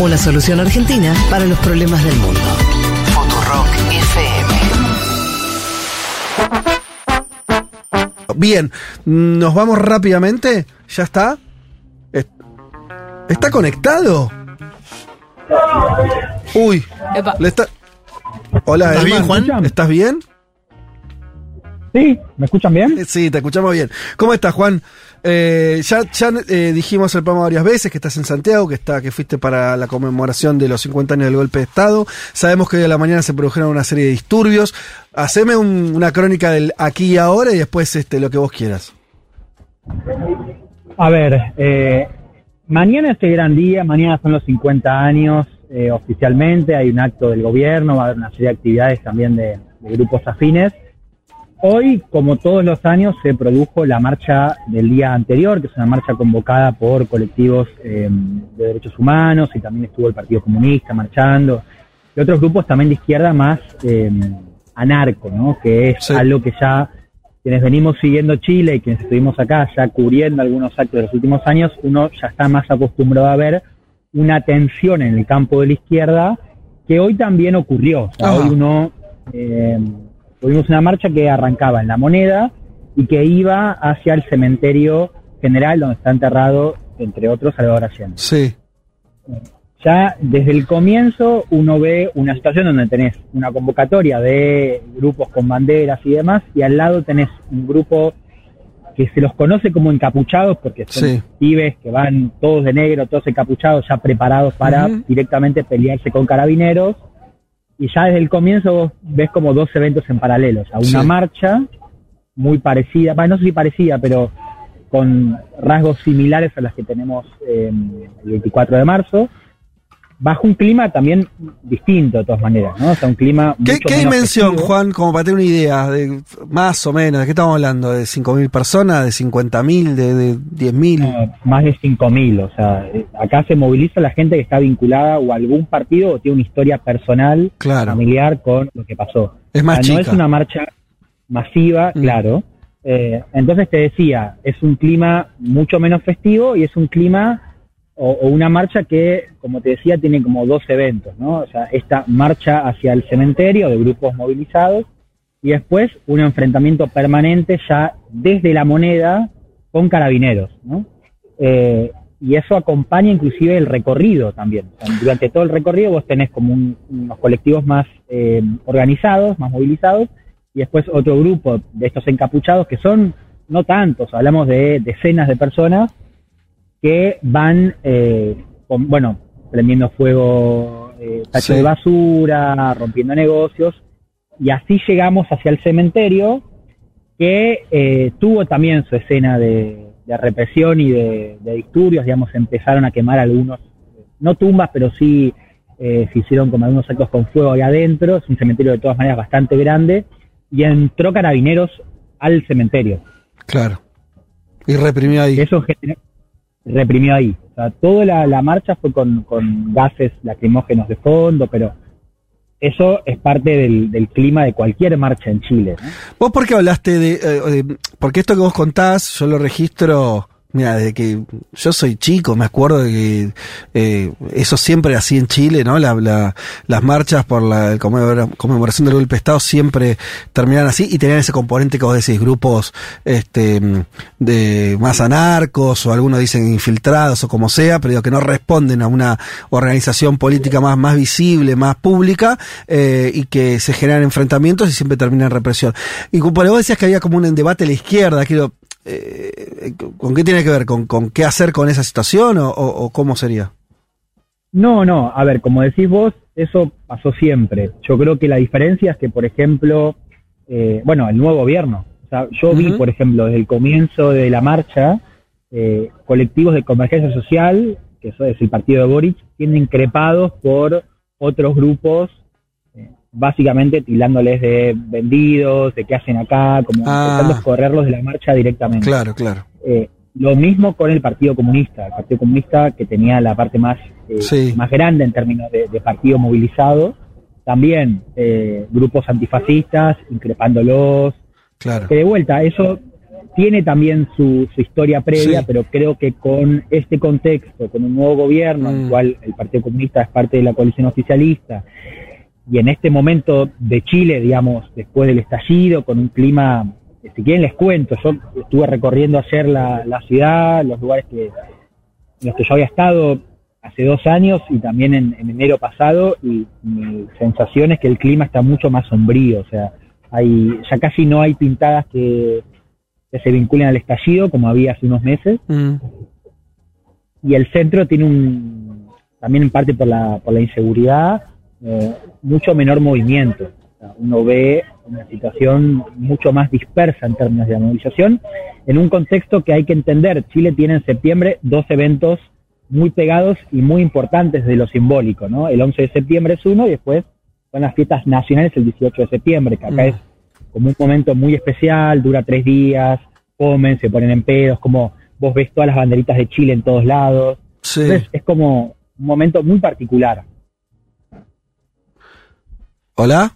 Una solución argentina para los problemas del mundo. Futurock FM. Bien, nos vamos rápidamente. ¿Ya está? ¿Está conectado? Uy. Le está... Hola, ¿Estás bien, Juan? ¿Estás bien? Sí, ¿me escuchan bien? Sí, te escuchamos bien. ¿Cómo estás, Juan? Eh, ya ya eh, dijimos el programa varias veces que estás en Santiago, que está que fuiste para la conmemoración de los 50 años del golpe de Estado. Sabemos que hoy a la mañana se produjeron una serie de disturbios. Haceme una crónica del aquí y ahora y después este lo que vos quieras. A ver, mañana es este gran día, mañana son los 50 años oficialmente, hay un acto del gobierno, va a haber una serie de actividades también de grupos afines. Hoy, como todos los años, se produjo la marcha del día anterior, que es una marcha convocada por colectivos em, de derechos humanos y también estuvo el Partido Comunista marchando y otros grupos también de izquierda más eh, anarco, ¿no? Que es algo que ya quienes venimos siguiendo Chile y quienes estuvimos acá ya cubriendo algunos actos de los últimos años, uno ya está más acostumbrado a ver una tensión en el campo de la izquierda que hoy también ocurrió. O sea, hoy uno eh, Tuvimos una marcha que arrancaba en la moneda y que iba hacia el cementerio general donde está enterrado, entre otros, Salvador Allende. Sí. Ya desde el comienzo uno ve una situación donde tenés una convocatoria de grupos con banderas y demás, y al lado tenés un grupo que se los conoce como encapuchados, porque son pibes que van todos de negro, todos encapuchados, ya preparados para directamente pelearse con carabineros y ya desde el comienzo vos ves como dos eventos en paralelo, a una marcha muy parecida, bueno, no sé si parecida, pero con rasgos similares a las que tenemos eh, el 24 de marzo, bajo un clima también distinto de todas maneras, ¿no? O sea, un clima... ¿Qué, ¿qué dimensión, Juan, como para tener una idea, de más o menos, de qué estamos hablando? ¿De 5.000 personas, de 50.000, de, de 10.000? No, más de 5.000, o sea, acá se moviliza la gente que está vinculada o a algún partido o tiene una historia personal, familiar con lo que pasó. Es más No es una marcha masiva, mm. claro. Eh, entonces te decía, es un clima mucho menos festivo y es un clima o, una marcha que, como te decía, tiene como dos eventos, ¿no? O sea, esta marcha hacia el cementerio de grupos movilizados y después un enfrentamiento permanente ya desde la moneda con carabineros, ¿no? Eh, y eso acompaña inclusive el recorrido también. durante todo el recorrido vos tenés como unos colectivos más eh, organizados, más movilizados, y después otro grupo de estos encapuchados que son no tantos, hablamos de decenas de personas, que van, eh, bueno, prendiendo fuego eh, tacho de basura, rompiendo negocios, y así llegamos hacia el cementerio, que eh, tuvo también su escena de, represión y de, disturbios, digamos, empezaron a quemar algunos, no tumbas, pero sí se hicieron como algunos actos con fuego ahí adentro, es un cementerio de todas maneras bastante grande, y entró carabineros al cementerio. Claro. Y reprimió ahí. Eso reprimió ahí. O sea, toda la, marcha fue con, gases lacrimógenos de fondo, pero eso es parte del, clima de cualquier marcha en Chile. ¿Vos por qué hablaste de, eh, de, Porque esto que vos contás, yo lo registro Mira, desde que yo soy chico, me acuerdo de que eh, eso siempre así en Chile, ¿no? La, las marchas por la conmemoración del golpe de Estado siempre terminan así y tenían ese componente que vos decís, grupos este, de más anarcos o algunos dicen infiltrados o como sea, pero digo, que no responden a una organización política más, más visible, más pública eh, y que se generan enfrentamientos y siempre terminan en represión. Y por vos decías que había como un debate a la izquierda, quiero eh, ¿con qué tiene que ver? ¿Con, ¿Con, qué hacer con esa situación o, cómo sería? No, no, a ver, como decís vos, eso pasó siempre. Yo creo que la diferencia es que, por ejemplo, eh, bueno, el nuevo gobierno, o sea, yo vi, por ejemplo, desde el comienzo de la marcha, eh, colectivos de convergencia social, que eso es el partido de Boric, tienen increpados por otros grupos básicamente tildándoles de vendidos, de qué hacen acá, como ah. intentando correrlos de la marcha directamente. Claro, claro. Eh, lo mismo con el Partido Comunista, el Partido Comunista que tenía la parte más, eh, más grande en términos de, partido movilizado, también eh, grupos antifascistas increpándolos. Claro. Que de vuelta, eso tiene también su, su historia previa, Sí. pero creo que con este contexto, con un nuevo gobierno, en Mm. el cual el Partido Comunista es parte de la coalición oficialista, y en este momento de Chile, digamos, después del estallido, con un clima, si quieren les cuento, yo estuve recorriendo ayer la, la ciudad, los lugares que, en los que yo había estado hace dos años y también en, en enero pasado, y mi sensación es que el clima está mucho más sombrío, o sea, hay, ya casi no hay pintadas que, que se vinculen al estallido como había hace unos meses, Mm. y el centro tiene un, también en parte por la, por la inseguridad, eh, mucho menor movimiento. Uno ve una situación mucho más dispersa en términos de la movilización, en un contexto que hay que entender. Chile tiene en septiembre dos eventos muy pegados y muy importantes de lo simbólico, ¿no? El 11 de septiembre es uno y después son las fiestas nacionales el 18 de septiembre, que acá Mm. es como un momento muy especial, dura tres días, comen, se ponen en pedos, como vos ves todas las banderitas de Chile en todos lados. Sí. Entonces es como un momento muy particular. ¿Hola?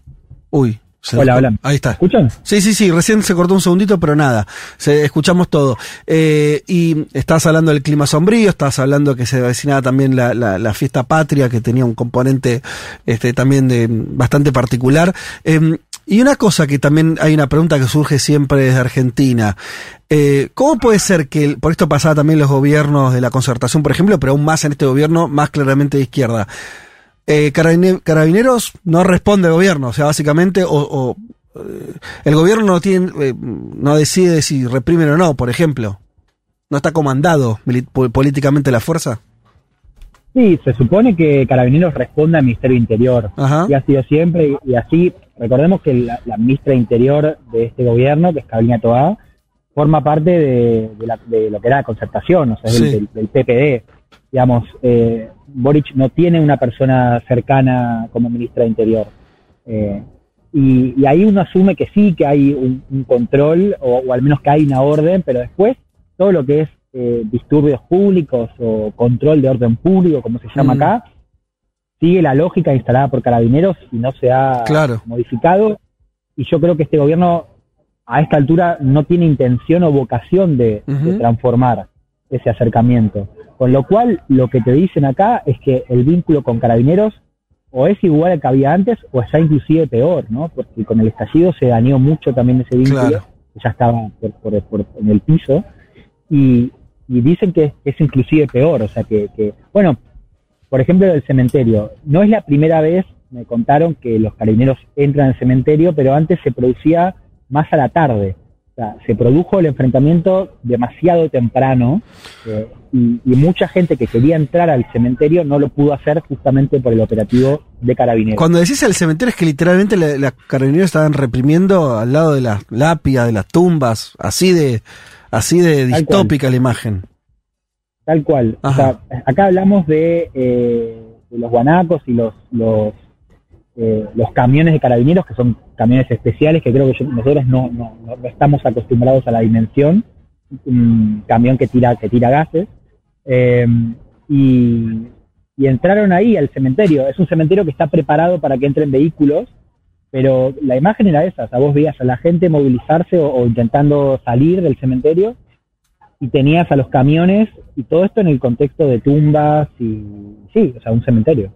Uy. se Hola, hola. Ahí está. ¿Escuchan? Sí, sí, sí, recién se cortó un segundito, pero nada, se, escuchamos todo. Eh, y estás hablando del clima sombrío, estás hablando que se avecinaba también la, la, la fiesta patria, que tenía un componente este, también de, bastante particular. Eh, y una cosa que también hay una pregunta que surge siempre desde Argentina. Eh, ¿Cómo puede ser que, por esto pasaba también los gobiernos de la concertación, por ejemplo, pero aún más en este gobierno, más claramente de izquierda? Eh, Carabine- Carabineros no responde al gobierno, o sea, básicamente, o, o, eh, el gobierno no tiene, eh, no decide si reprimen o no, por ejemplo. No está comandado políticamente la fuerza. Sí, se supone que Carabineros responde al Ministerio Interior. Ajá. Y ha sido siempre, y, y así, recordemos que la, la ministra de Interior de este gobierno, que es Carolina Toá, forma parte de, de la- de lo que era la concertación, o sea, Sí. del- del PPD. Digamos, eh, Boric no tiene una persona cercana como ministra de Interior. Eh, y, y ahí uno asume que sí, que hay un, un control, o, o al menos que hay una orden, pero después todo lo que es eh, disturbios públicos o control de orden público, como se llama Mm. acá, sigue la lógica instalada por carabineros y no se ha Claro. modificado. Y yo creo que este gobierno a esta altura no tiene intención o vocación de, transformar ese acercamiento. Con lo cual, lo que te dicen acá es que el vínculo con carabineros o es igual al que había antes o está inclusive peor, ¿no? Porque con el estallido se dañó mucho también ese vínculo, Claro. que ya estaba por, por- por- en el piso, y, y dicen que es, es inclusive peor, o sea que, que, bueno, por ejemplo, del cementerio, no es la primera vez, me contaron que los carabineros entran al cementerio, pero antes se producía más a la tarde. O sea, se produjo el enfrentamiento demasiado temprano eh, y, y mucha gente que quería entrar al cementerio no lo pudo hacer justamente por el operativo de carabineros. Cuando decís el cementerio es que literalmente la- los carabineros estaban reprimiendo al lado de las lápidas, de las tumbas, así de, así de distópica la imagen. Tal cual. O sea, acá hablamos de, eh, de los guanacos y los, los, eh, los camiones de carabineros, que son camiones especiales, que creo que nosotros no, no, no- estamos acostumbrados a la dimensión. Un camión que tira, que tira gases. Eh, y, y entraron ahí al cementerio. Es un cementerio que está preparado para que entren vehículos, pero la imagen era esa. O sea, vos veías a la gente movilizarse o, o intentando salir del cementerio y tenías a los camiones y todo esto en el contexto de tumbas y sí, o sea, un cementerio.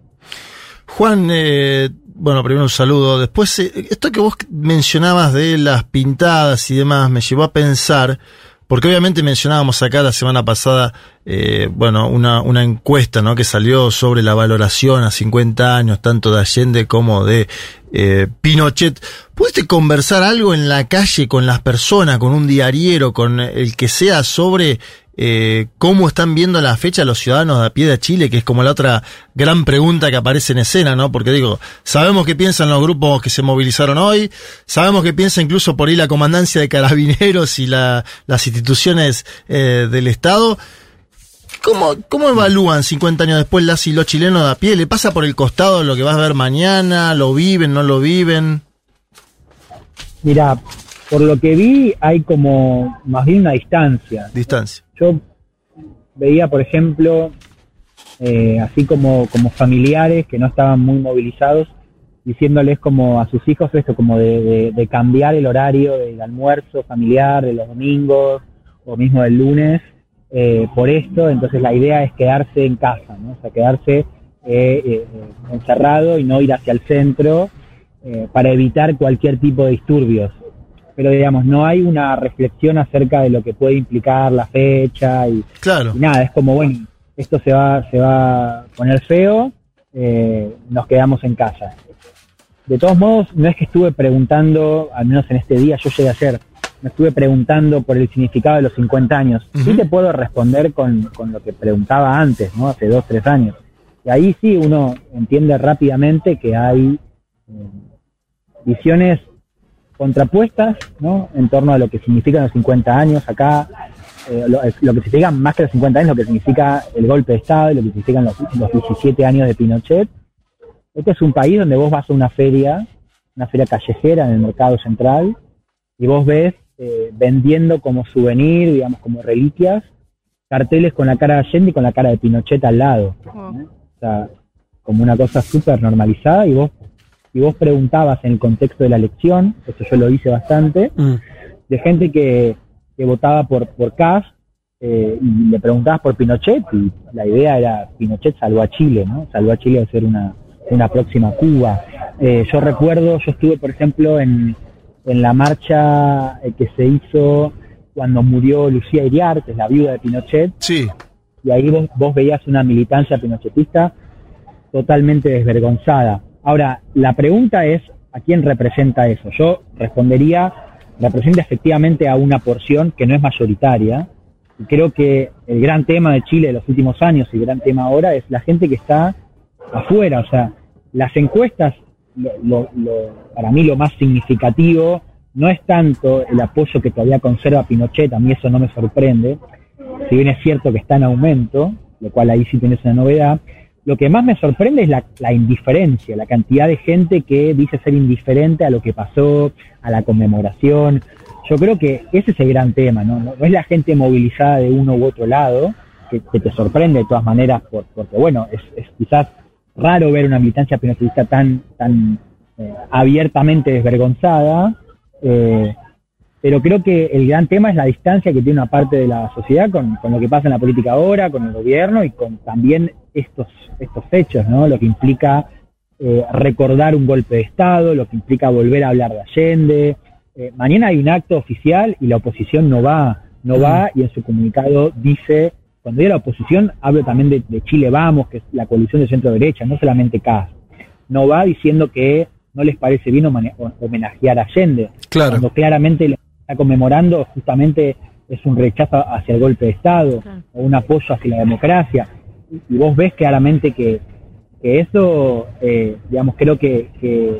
Juan, eh, bueno, primero un saludo. Después, eh, esto que vos mencionabas de las pintadas y demás me llevó a pensar, porque obviamente mencionábamos acá la semana pasada, eh, bueno, una, una encuesta, ¿no? Que salió sobre la valoración a 50 años, tanto de Allende como de eh, Pinochet. ¿Pudiste conversar algo en la calle con las personas, con un diariero, con el que sea sobre eh, cómo están viendo la fecha los ciudadanos de a pie de Chile, que es como la otra gran pregunta que aparece en escena, ¿no? Porque digo, sabemos qué piensan los grupos que se movilizaron hoy, sabemos qué piensa incluso por ahí la comandancia de carabineros y la- las instituciones eh, del Estado. ¿Cómo, ¿Cómo evalúan 50 años después las y los chilenos de a pie? ¿Le pasa por el costado lo que vas a ver mañana? ¿Lo viven, no lo viven? Mira, por lo que vi hay como más bien una distancia. Distancia. Yo veía, por ejemplo, eh, así como, como familiares que no estaban muy movilizados, diciéndoles como a sus hijos esto, como de, de- de cambiar el horario del almuerzo familiar de los domingos o mismo del lunes eh, por esto. Entonces la idea es quedarse en casa, ¿no? O sea, quedarse eh, eh, encerrado y no ir hacia el centro eh, para evitar cualquier tipo de disturbios. Pero digamos, no hay una reflexión acerca de lo que puede implicar la fecha y, Claro. y nada, es como, bueno, esto se va, se va a poner feo, eh, nos quedamos en casa. De todos modos, no es que estuve preguntando, al menos en este día, yo llegué ayer, me estuve preguntando por el significado de los 50 años. Sí Ujú. te puedo responder con, con lo que preguntaba antes, ¿no? Hace dos, tres años. Y ahí sí uno entiende rápidamente que hay eh, visiones contrapuestas, ¿no? En torno a lo que significan los 50 años acá, eh, lo, lo que significa más que los 50 años, lo que significa el golpe de Estado y lo que significan los, los 17 años de Pinochet. Este es un país donde vos vas a una feria, una feria callejera en el mercado central, y vos ves eh, vendiendo como souvenir, digamos, como reliquias, carteles con la cara de Allende y con la cara de Pinochet al lado. ¿no? O sea, como una cosa súper normalizada, y vos, y vos preguntabas en el contexto de la elección, eso yo lo hice bastante, Mm. de gente que, que votaba por, por Kass eh, y le preguntabas por Pinochet y la idea era Pinochet salvó a Chile, ¿no? Salvó a Chile de ser una, una próxima Cuba. Eh, yo recuerdo, yo estuve, por ejemplo, en, en la marcha eh, que se hizo cuando murió Lucía Iriar, que es la viuda de Pinochet, Sí. y ahí vos, vos veías una militancia pinochetista totalmente desvergonzada. Ahora, la pregunta es, ¿a quién representa eso? Yo respondería, representa efectivamente a una porción que no es mayoritaria, y creo que el gran tema de Chile de los últimos años y el gran tema ahora es la gente que está afuera, o sea, las encuestas, lo- lo- lo- para mí lo más significativo no es tanto el apoyo que todavía conserva Pinochet, a mí eso no me sorprende, si bien es cierto que está en aumento, lo cual ahí sí tienes una novedad, lo que más me sorprende es la, la indiferencia, la cantidad de gente que dice ser indiferente a lo que pasó, a la conmemoración. Yo creo que ese es el gran tema, ¿no? No, es la gente movilizada de uno u otro lado, que, te sorprende de todas maneras, por- porque bueno, es, es quizás raro ver una militancia pinochetista tan, tan eh, abiertamente desvergonzada, eh, pero creo que el gran tema es la distancia que tiene una parte de la sociedad con, con lo que pasa en la política ahora, con el gobierno y con también estos, estos hechos, ¿no? Lo que implica eh, recordar un golpe de Estado, lo que implica volver a hablar de Allende. Eh, mañana hay un acto oficial y la oposición no va, no va y en su comunicado dice, cuando digo la oposición hablo también de, de Chile Vamos, que es la coalición de centro derecha, no solamente CAS. No va diciendo que no les parece bien homenajear a Allende Claro. cuando claramente está conmemorando justamente es un rechazo hacia el golpe de Estado Claro. o un apoyo hacia la democracia. Y, y vos ves claramente que, que eso, eh, digamos, creo que, que,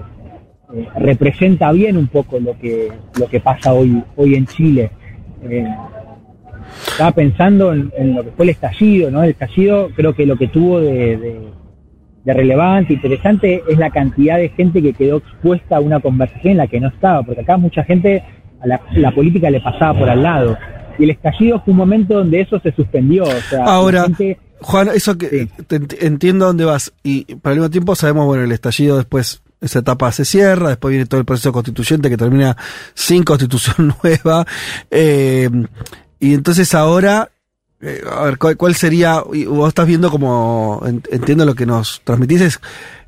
eh, representa bien un poco lo que lo que pasa hoy hoy en Chile. Eh, estaba pensando en, en lo que fue el estallido, ¿no? El estallido creo que lo que tuvo de, de, de relevante, interesante, es la cantidad de gente que quedó expuesta a una conversación en la que no estaba, porque acá mucha gente a la, la política le pasaba por al lado. Y el estallido fue un momento donde eso se suspendió. O sea, Ahora, gente- Juan, eso que Sí. te ent- entiendo a dónde vas y pero al mismo tiempo sabemos, bueno, el estallido después esa etapa se cierra, después viene todo el proceso constituyente que termina sin constitución nueva eh, y entonces ahora eh, a ver ¿cuál, cuál sería vos estás viendo como en- entiendo lo que nos transmitís es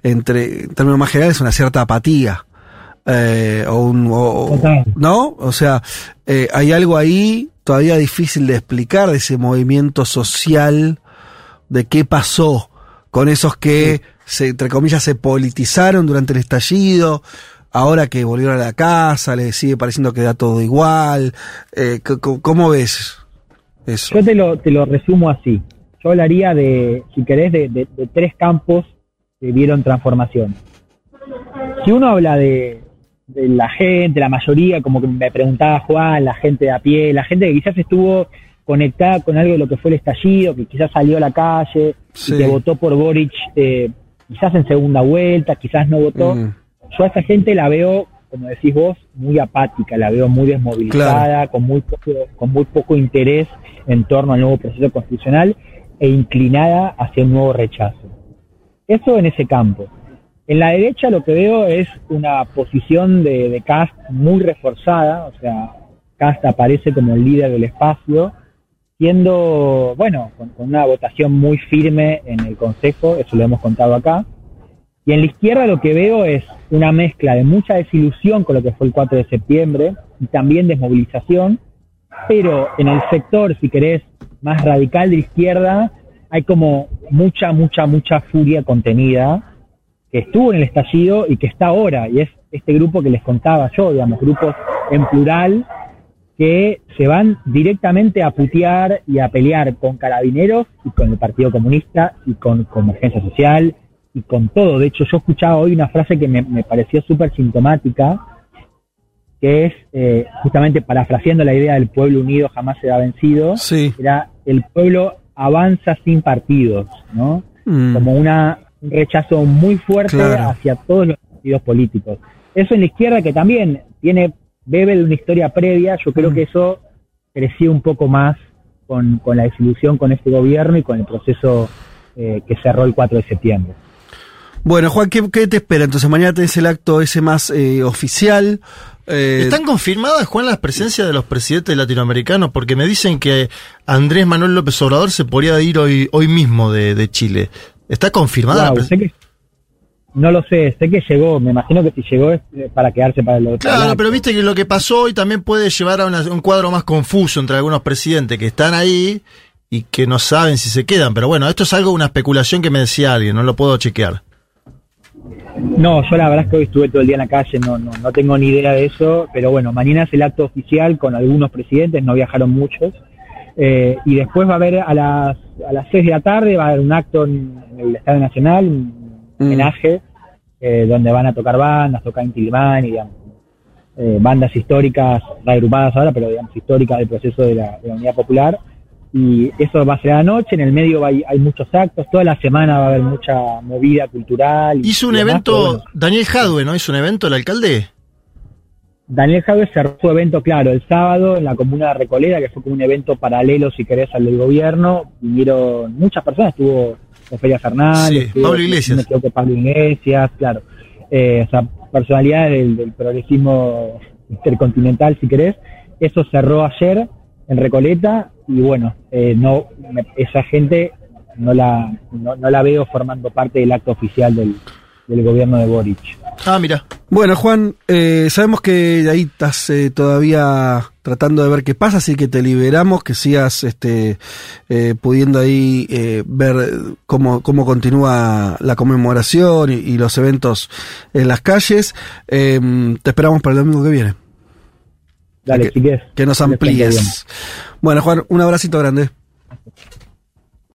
entre en términos más generales una cierta apatía eh, o un o- no o sea eh, hay algo ahí todavía difícil de explicar de ese movimiento social de qué pasó con esos que, se, entre comillas, se politizaron durante el estallido, ahora que volvieron a la casa, les sigue pareciendo que da todo igual. Eh, ¿Cómo ves eso? Yo te lo, te lo resumo así. Yo hablaría de, si querés, de, de- de tres campos que vieron transformación. Si uno habla de, de la gente, la mayoría, como que me preguntaba Juan, la gente de a pie, la gente que quizás estuvo conectada con algo de lo que fue el estallido, que quizás salió a la calle Sí. y que votó por Boric, eh, quizás en segunda vuelta, quizás no votó. Mm. Yo a esa gente la veo, como decís vos, muy apática, la veo muy desmovilizada, con, muy poco, con muy poco interés en torno al nuevo proceso constitucional e inclinada hacia un nuevo rechazo. Eso en ese campo. En la derecha lo que veo es una posición de, Cast muy reforzada, o sea, Cast aparece como el líder del espacio, siendo, bueno, con, con una votación muy firme en el Consejo, eso lo hemos contado acá. Y en la izquierda lo que veo es una mezcla de mucha desilusión con lo que fue el 4 de septiembre y también desmovilización, pero en el sector, si querés, más radical de izquierda, hay como mucha, mucha, mucha furia contenida que estuvo en el estallido y que está ahora, y es este grupo que les contaba yo, digamos, grupos en plural que se van directamente a putear y a pelear con carabineros y con el Partido Comunista y con Convergencia Social y con todo. De hecho, yo escuchaba hoy una frase que me, me pareció súper sintomática, que es eh, justamente parafraseando la idea del pueblo unido jamás será vencido, Sí. era el pueblo avanza sin partidos, ¿no? Mm. Como una, un rechazo muy fuerte Claro. hacia todos los partidos políticos. Eso en la izquierda que también tiene, bebe de una historia previa, yo creo Mm. que eso creció un poco más con, con la desilusión con este gobierno y con el proceso eh, que cerró el 4 de septiembre. Bueno, Juan, ¿qué, qué te espera? Entonces mañana tenés el acto ese más eh, oficial. Eh, ¿Están confirmadas, Juan, las presencias de los presidentes latinoamericanos? Porque me dicen que Andrés Manuel López Obrador se podría ir hoy, hoy mismo de, de Chile. ¿Está confirmada? sé que- no lo sé, sé que llegó, me imagino que si llegó es eh, para quedarse para el Claro, acto. pero viste que lo que pasó hoy también puede llevar a una- un cuadro más confuso entre algunos presidentes que están ahí y que no saben si se quedan. Pero bueno, esto es algo, una especulación que me decía alguien, no lo puedo chequear. No, yo la verdad es que hoy estuve todo el día en la calle, no, no, no tengo ni idea de eso, pero bueno, mañana es el acto oficial con algunos presidentes, no viajaron muchos, eh, y después va a haber a las, a las 6 de la tarde, va a haber un acto en, en el Estadio Nacional, un Mm. homenaje, eh, donde van a tocar bandas, tocar Inti Illimani, digamos, eh, bandas históricas, reagrupadas ahora, pero digamos históricas del proceso de la, de la Unidad Popular, y eso va a ser a la noche, en el medio hay, hay muchos actos, toda la semana va a haber mucha movida cultural. y- Hizo un y demás, evento, bueno. Daniel Jadwe, ¿no? Hizo un evento el alcalde. Daniel Javier cerró su evento, claro, el sábado en la comuna de Recoleta, que fue como un evento paralelo, si querés, al del gobierno. Vinieron muchas personas, estuvo Ofelia Fernández, Sí, Pablo Iglesias. me equivoco, Pablo Iglesias, claro. Eh, o sea, personalidades del, del progresismo intercontinental, si querés. Eso cerró ayer en Recoleta y bueno, eh, no me- esa gente no la, no, no la veo formando parte del acto oficial del, del gobierno de Boric. Ah, mira. Bueno, Juan, eh, sabemos que ahí estás eh, todavía tratando de ver qué pasa, así que te liberamos, que sigas este, eh, pudiendo ahí eh, ver cómo, cómo continúa la conmemoración y, y los eventos en las calles. Eh, te esperamos para el domingo que viene, Dale, que, chiques. que nos amplíes. Bueno, Juan, un abracito grande.